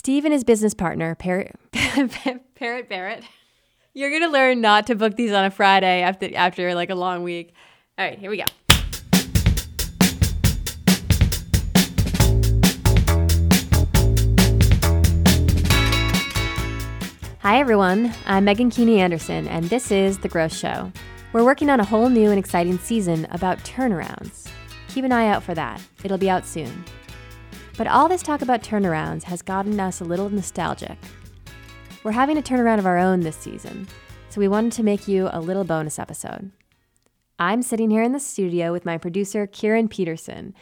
Steve and his business partner, Parrot, Barrett. You're gonna learn not to book these on a Friday after after like a long week. All right, here we go. Hi everyone, I'm Meghan Keaney Anderson, and this is The Growth Show. We're working on a whole new and exciting season about turnarounds. Keep an eye out for that. It'll be out soon. But all this talk about turnarounds has gotten us a little nostalgic. We're having a turnaround of our own this season, so we wanted to make you a little bonus episode. I'm sitting here in the studio with my producer, Kieran Peterson,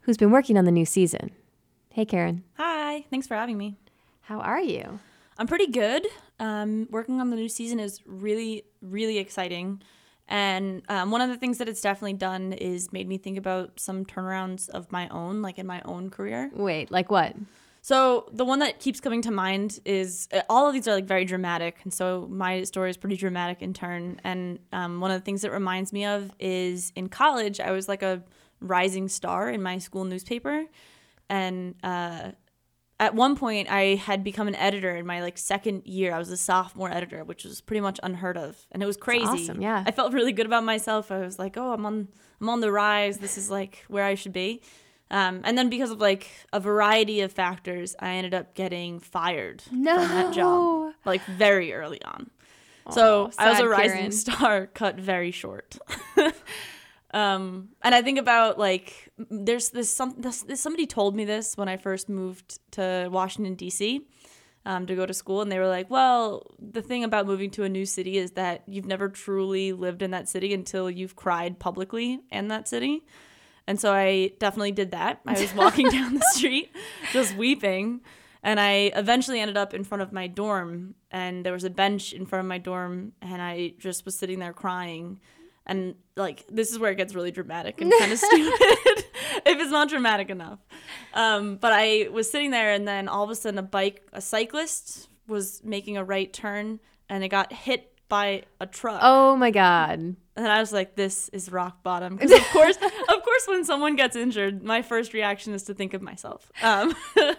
who's been working on the new season. Hey, Karen. Hi, thanks for having me. How are you? I'm pretty good. Um, working on the new season is really, really exciting. And um, one of the things that it's definitely done is made me think about some turnarounds of my own, like in my own career. Wait, like what? So the one that keeps coming to mind is uh, all of these are like very dramatic, and so my story is pretty dramatic in turn. And um, one of the things it reminds me of is in college, I was like a rising star in my school newspaper, and uh, at one point I had become an editor in my like second year. I was a sophomore editor, which was pretty much unheard of, and it was crazy. awesome, yeah. I felt really good about myself. I was like, oh, I'm on, I'm on the rise. This is like where I should be. Um, and then because of like a variety of factors, I ended up getting fired No. from that job, like very early on. so I was a rising Karen. star, cut very short. um, and I think about like there's this some this, this somebody told me this when I first moved to Washington D.C. Um, to go to school, and they were like, "Well, the thing about moving to a new city is that you've never truly lived in that city until you've cried publicly in that city." And so I definitely did that. I was walking down the street just weeping. And I eventually ended up in front of my dorm, and there was a bench in front of my dorm, and I just was sitting there crying. And like, this is where it gets really dramatic and kind of stupid if it's not dramatic enough. Um, but I was sitting there, and then all of a sudden, a bike, a cyclist was making a right turn, and it got hit by a truck. Oh my God. And I was like, this is rock bottom. Because of course, of course, when someone gets injured, my first reaction is to think of myself. Um,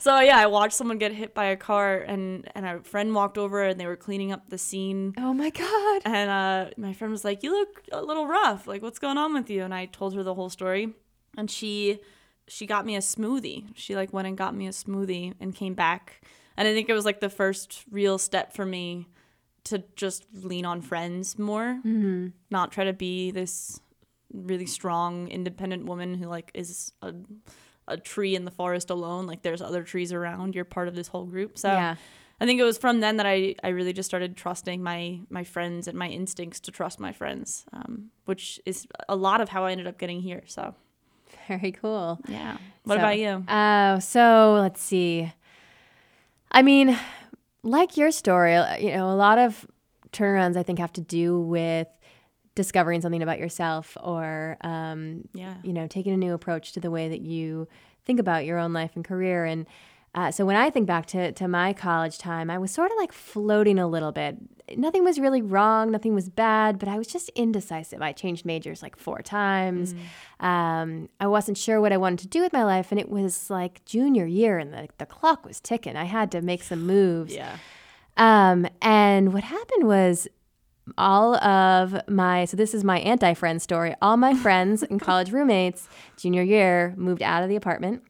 so yeah, I watched someone get hit by a car, and and a friend walked over, and they were cleaning up the scene. Oh my God. And uh, my friend was like, "You look a little rough. Like, what's going on with you?" And I told her the whole story, and she she got me a smoothie. She like went and got me a smoothie and came back. And I think it was like the first real step for me to just lean on friends more, mm-hmm. not try to be this really strong, independent woman who like is a a tree in the forest alone. Like there's other trees around. You're part of this whole group. So Yeah. I think it was from then that I, I really just started trusting my my friends and my instincts to trust my friends, um, which is a lot of how I ended up getting here. So Very cool. yeah. What So- about you? Oh, so let's see. I mean, like your story, uh, you know, a lot of turnarounds I think have to do with discovering something about yourself or, um, Yeah. you know, taking a new approach to the way that you think about your own life and career. And uh, so when I think back to, to my college time, I was sort of like floating a little bit. Nothing was really wrong, nothing was bad, but I was just indecisive. I changed majors like four times. Um, I wasn't sure what I wanted to do with my life, and it was like junior year, and the, the clock was ticking. I had to make some moves. Yeah. Um, and what happened was all of my so this is my anti-friend story. All my friends and college roommates junior year moved out of the apartment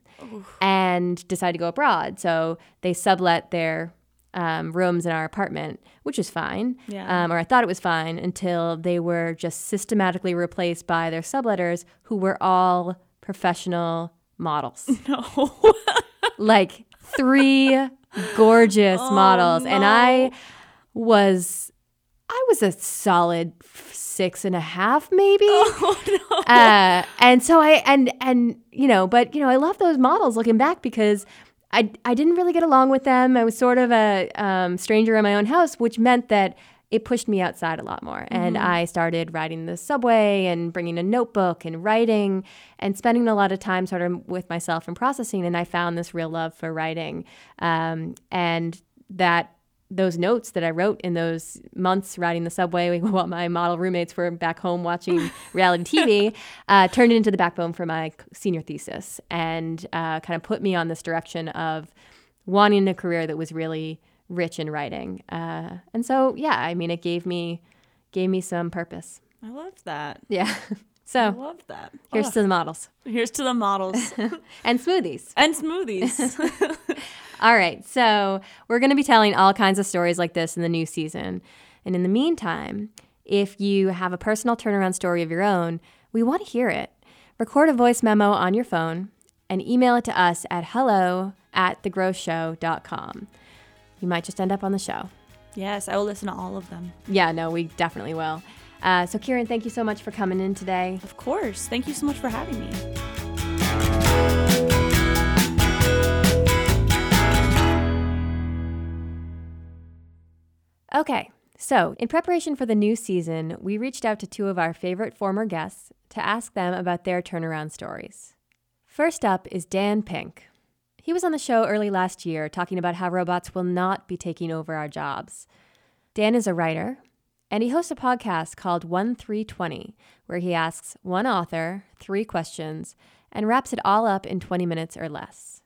and decided to go abroad. So they sublet their um, rooms in our apartment, which is fine. Yeah. Um, or I thought it was fine until they were just systematically replaced by their subletters, who were all professional models No. like three gorgeous Oh, models and i was i was a solid six and a half maybe. Oh no. uh, and so i and and you know but you know i love those models looking back because i i didn't really get along with them. I was sort of a um, stranger in my own house which meant that it pushed me outside a lot more. And i started riding the subway and bringing a notebook and writing and spending a lot of time sort of with myself and processing. And i found this real love for writing. Um, and that those notes that I wrote in those months riding the subway while my model roommates were back home watching reality TV uh, turned into the backbone for my senior thesis and uh, kind of put me on this direction of wanting a career that was really rich in writing. Uh, and so, yeah, I mean, it gave me gave me some purpose. I love that. Yeah. So I love that. here's to the models here's to the models and smoothies. and smoothies. All right. So we're going to be telling all kinds of stories like this in the new season. And in the meantime, if you have a personal turnaround story of your own, we want to hear it. Record a voice memo on your phone and email it to us at hello at thegrowthshow.com. You might just end up on the show. yes, I will listen to all of them. Yeah, no, we definitely will. Uh, so, Kieran, thank you so much for coming in today. Of course. Thank you so much for having me. Okay, so in preparation for the new season, we reached out to two of our favorite former guests to ask them about their turnaround stories. First up is Dan Pink. He was on the show early last year talking about how robots will not be taking over our jobs. Dan is a writer, and he hosts a podcast called 1320, where he asks one author three questions and wraps it all up in 20 minutes or less.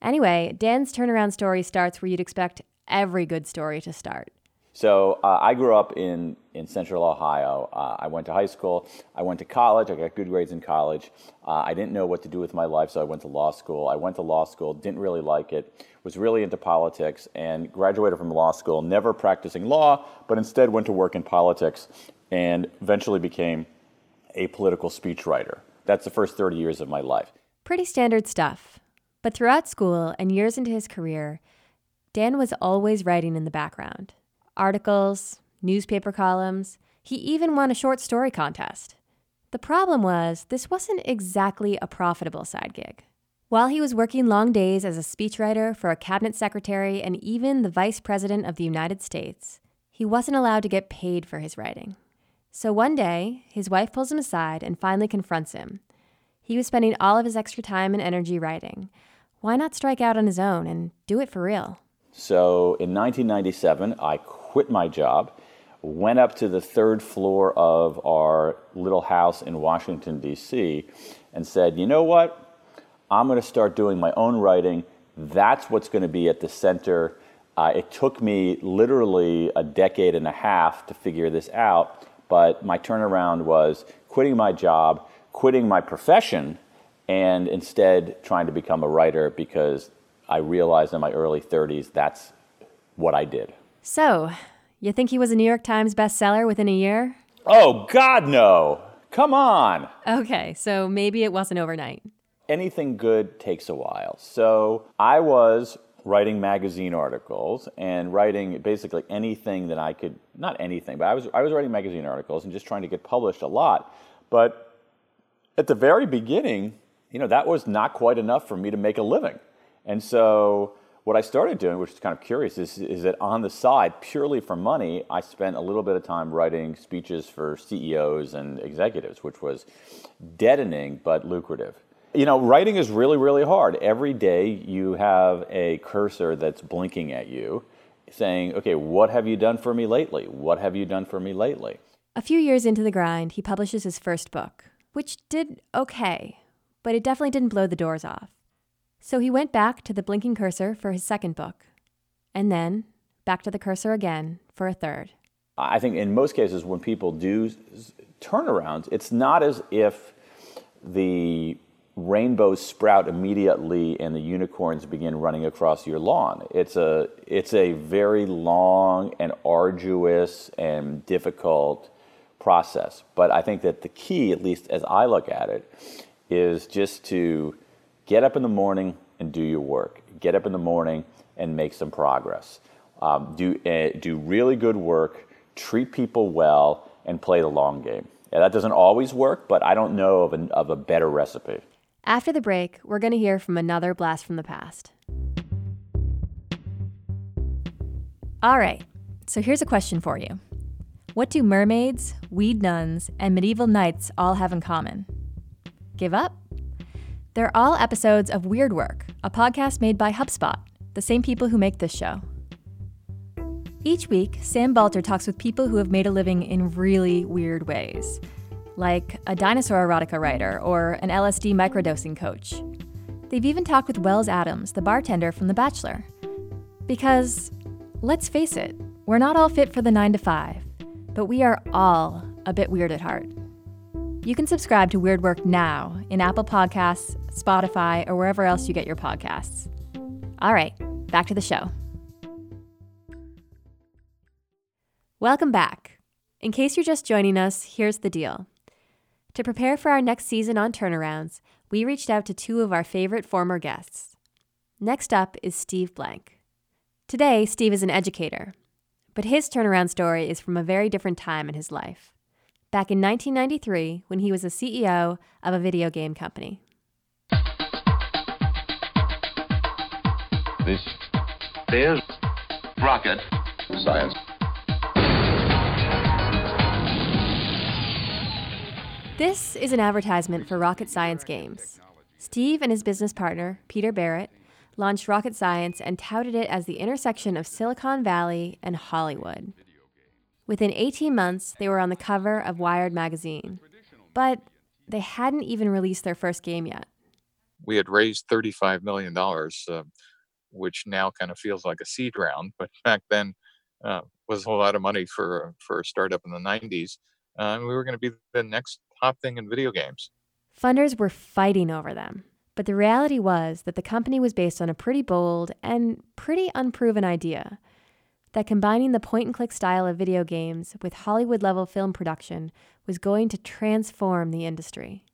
Anyway, Dan's turnaround story starts where you'd expect every good story to start. So uh, I grew up in, in central Ohio. Uh, I went to high school. I went to college. I got good grades in college. Uh, I didn't know what to do with my life, so I went to law school. I went to law school, didn't really like it, was really into politics, and graduated from law school, never practicing law, but instead went to work in politics and eventually became a political speechwriter. That's the first 30 years of my life. Pretty standard stuff. But throughout school and years into his career, Dan was always writing in the background articles, newspaper columns. He even won a short story contest. The problem was, this wasn't exactly a profitable side gig. While he was working long days as a speechwriter for a cabinet secretary and even the vice president of the United States, he wasn't allowed to get paid for his writing. So one day, his wife pulls him aside and finally confronts him. He was spending all of his extra time and energy writing. Why not strike out on his own and do it for real? So in 1997, I quit my job, went up to the third floor of our little house in Washington, D.C., and said, you know what? I'm going to start doing my own writing. That's what's going to be at the center. Uh, it took me literally a decade and a half to figure this out, but my turnaround was quitting my job, quitting my profession, and instead trying to become a writer because I realized in my early 30s that's what I did. So, you think he was a New York Times bestseller within a year? Oh, God, no. Come on. Okay, so maybe it wasn't overnight. Anything good takes a while. So I was writing magazine articles and writing basically anything that I could, not anything, but I was, I was writing magazine articles and just trying to get published a lot. But at the very beginning, you know, that was not quite enough for me to make a living. And so what I started doing, which is kind of curious, is, is that on the side, purely for money, I spent a little bit of time writing speeches for CEOs and executives, which was deadening but lucrative. You know, writing is really, really hard. Every day you have a cursor that's blinking at you saying, okay, what have you done for me lately? What have you done for me lately? A few years into the grind, he publishes his first book, which did okay, but it definitely didn't blow the doors off. So he went back to the blinking cursor for his second book, and then back to the cursor again for a third. I think in most cases, when people do turnarounds, it's not as if the rainbows sprout immediately and the unicorns begin running across your lawn. It's a it's a very long and arduous and difficult process. But I think that the key, at least as I look at it, is just to get up in the morning and do your work. Get up in the morning and make some progress. Um, do uh, do really good work. Treat people well and play the long game. Yeah, that doesn't always work, but I don't know of, an, of a better recipe. After the break, we're going to hear from another blast from the past. All right, so here's a question for you What do mermaids, weed nuns, and medieval knights all have in common? Give up? They're all episodes of Weird Work, a podcast made by HubSpot, the same people who make this show. Each week, Sam Balter talks with people who have made a living in really weird ways, like a dinosaur erotica writer or an LSD microdosing coach. They've even talked with Wells Adams, the bartender from The Bachelor. Because, let's face it, we're not all fit for the 9 to 5, but we are all a bit weird at heart. You can subscribe to Weird Work now in Apple Podcasts, Spotify, or wherever else you get your podcasts. All right, back to the show. Welcome back. In case you're just joining us, here's the deal. To prepare for our next season on turnarounds, we reached out to two of our favorite former guests. Next up is Steve Blank. Today, Steve is an educator, but his turnaround story is from a very different time in his life. Back in 1993, when he was a CEO of a video game company. This is rocket science. This is an advertisement for Rocket Science Games. Steve and his business partner, Peter Barrett, launched Rocket Science and touted it as the intersection of Silicon Valley and Hollywood. Within 18 months, they were on the cover of Wired magazine. But they hadn't even released their first game yet. We had raised $35 million, uh, which now kind of feels like a seed round, but back then uh, was a lot of money for, for a startup in the 90s. Uh, and we were going to be the next top thing in video games. Funders were fighting over them. But the reality was that the company was based on a pretty bold and pretty unproven idea that combining the point and click style of video games with Hollywood level film production was going to transform the industry.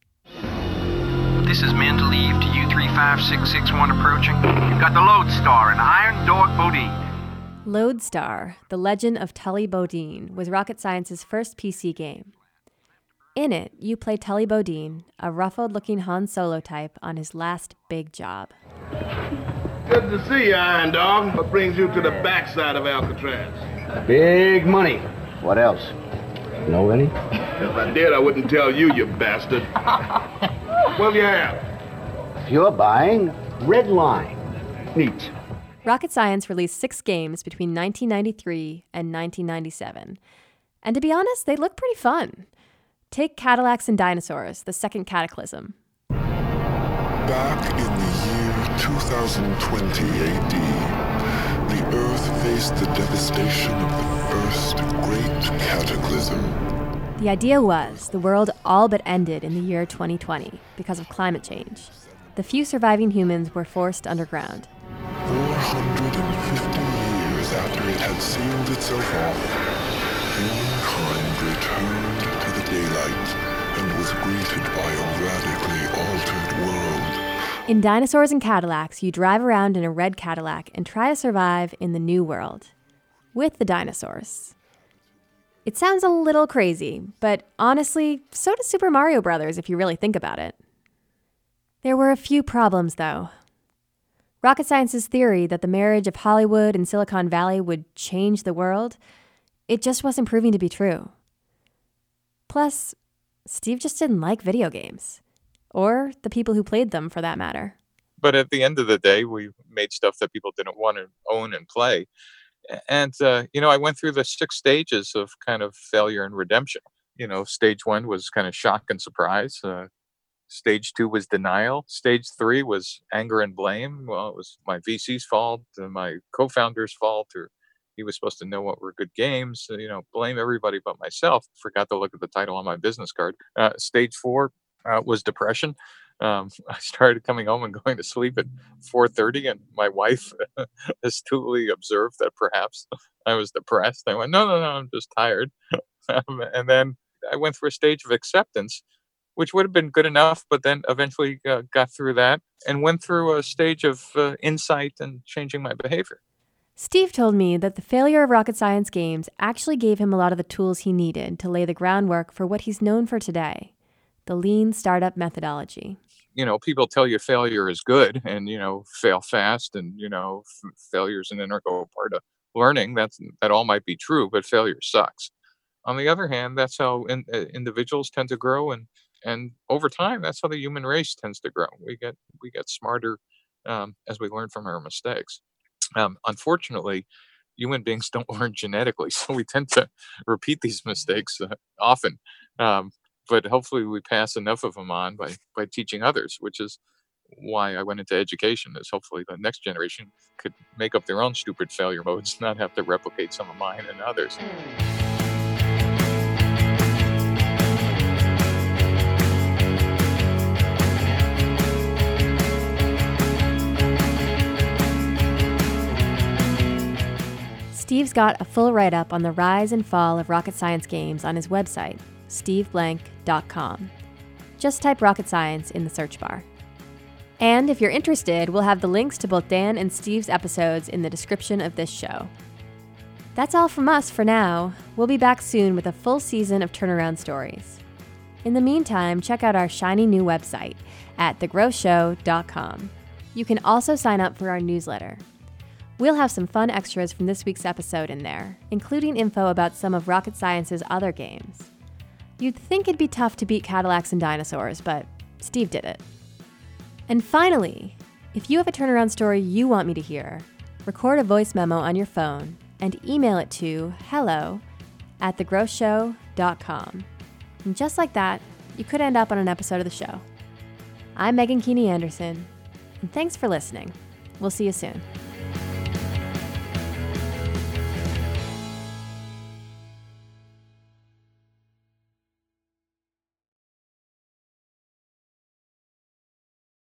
This is men to leave to U35661 approaching. You've got the Loadstar and Iron Dog Bodine. Loadstar, The Legend of Tully Bodine, was Rocket Science's first PC game. In it, you play Tully Bodine, a ruffled looking Han Solo type on his last big job. Good to see you, Iron Dog. What brings you to the backside of Alcatraz? Big money. What else? Know any? If I did, I wouldn't tell you, you bastard. what yeah. If you're buying, red line. Neat. Rocket Science released six games between 1993 and 1997. And to be honest, they look pretty fun. Take Cadillacs and Dinosaurs, the second cataclysm. Back in the year 2020 AD, the Earth faced the devastation of the first great cataclysm. The idea was the world all but ended in the year 2020 because of climate change. The few surviving humans were forced underground. 450 years after it had sealed itself off, humankind returned to the daylight and was greeted by a radically altered world. In Dinosaurs and Cadillacs, you drive around in a red Cadillac and try to survive in the new world with the dinosaurs. It sounds a little crazy, but honestly, so does Super Mario Brothers if you really think about it. There were a few problems, though. Rocket Science's theory that the marriage of Hollywood and Silicon Valley would change the world, it just wasn't proving to be true. Plus, Steve just didn't like video games, or the people who played them for that matter. But at the end of the day, we made stuff that people didn't want to own and play. And, uh, you know, I went through the six stages of kind of failure and redemption. You know, stage one was kind of shock and surprise. Uh, Stage two was denial. Stage three was anger and blame. Well, it was my VC's fault, my co-founder's fault, or he was supposed to know what were good games. You know, blame everybody but myself. Forgot to look at the title on my business card. Uh, stage four uh, was depression. Um, I started coming home and going to sleep at 4:30, and my wife astutely observed that perhaps I was depressed. I went, "No, no, no, I'm just tired." um, and then I went through a stage of acceptance which would have been good enough, but then eventually uh, got through that and went through a stage of uh, insight and changing my behavior. Steve told me that the failure of Rocket Science games actually gave him a lot of the tools he needed to lay the groundwork for what he's known for today the lean startup methodology. You know, people tell you failure is good and, you know, fail fast and, you know, f- failure is an integral part of learning. That's, that all might be true, but failure sucks. On the other hand, that's how in, uh, individuals tend to grow and and over time that's how the human race tends to grow we get we get smarter um, as we learn from our mistakes um, unfortunately human beings don't learn genetically so we tend to repeat these mistakes uh, often um, but hopefully we pass enough of them on by by teaching others which is why I went into education is hopefully the next generation could make up their own stupid failure modes, not have to replicate some of mine and others. Steve's got a full write up on the rise and fall of rocket science games on his website, steveblank.com. Just type rocket science in the search bar. And if you're interested, we'll have the links to both Dan and Steve's episodes in the description of this show. That's all from us for now. We'll be back soon with a full season of turnaround stories. In the meantime, check out our shiny new website at thegrowthshow.com. You can also sign up for our newsletter. We'll have some fun extras from this week's episode in there, including info about some of Rocket Science's other games. You'd think it'd be tough to beat Cadillacs and dinosaurs, but Steve did it. And finally, if you have a turnaround story you want me to hear, record a voice memo on your phone and email it to hello at thegrowthshow.com. And just like that, you could end up on an episode of the show. I'm Meghan Keaney Anderson, and thanks for listening. We'll see you soon.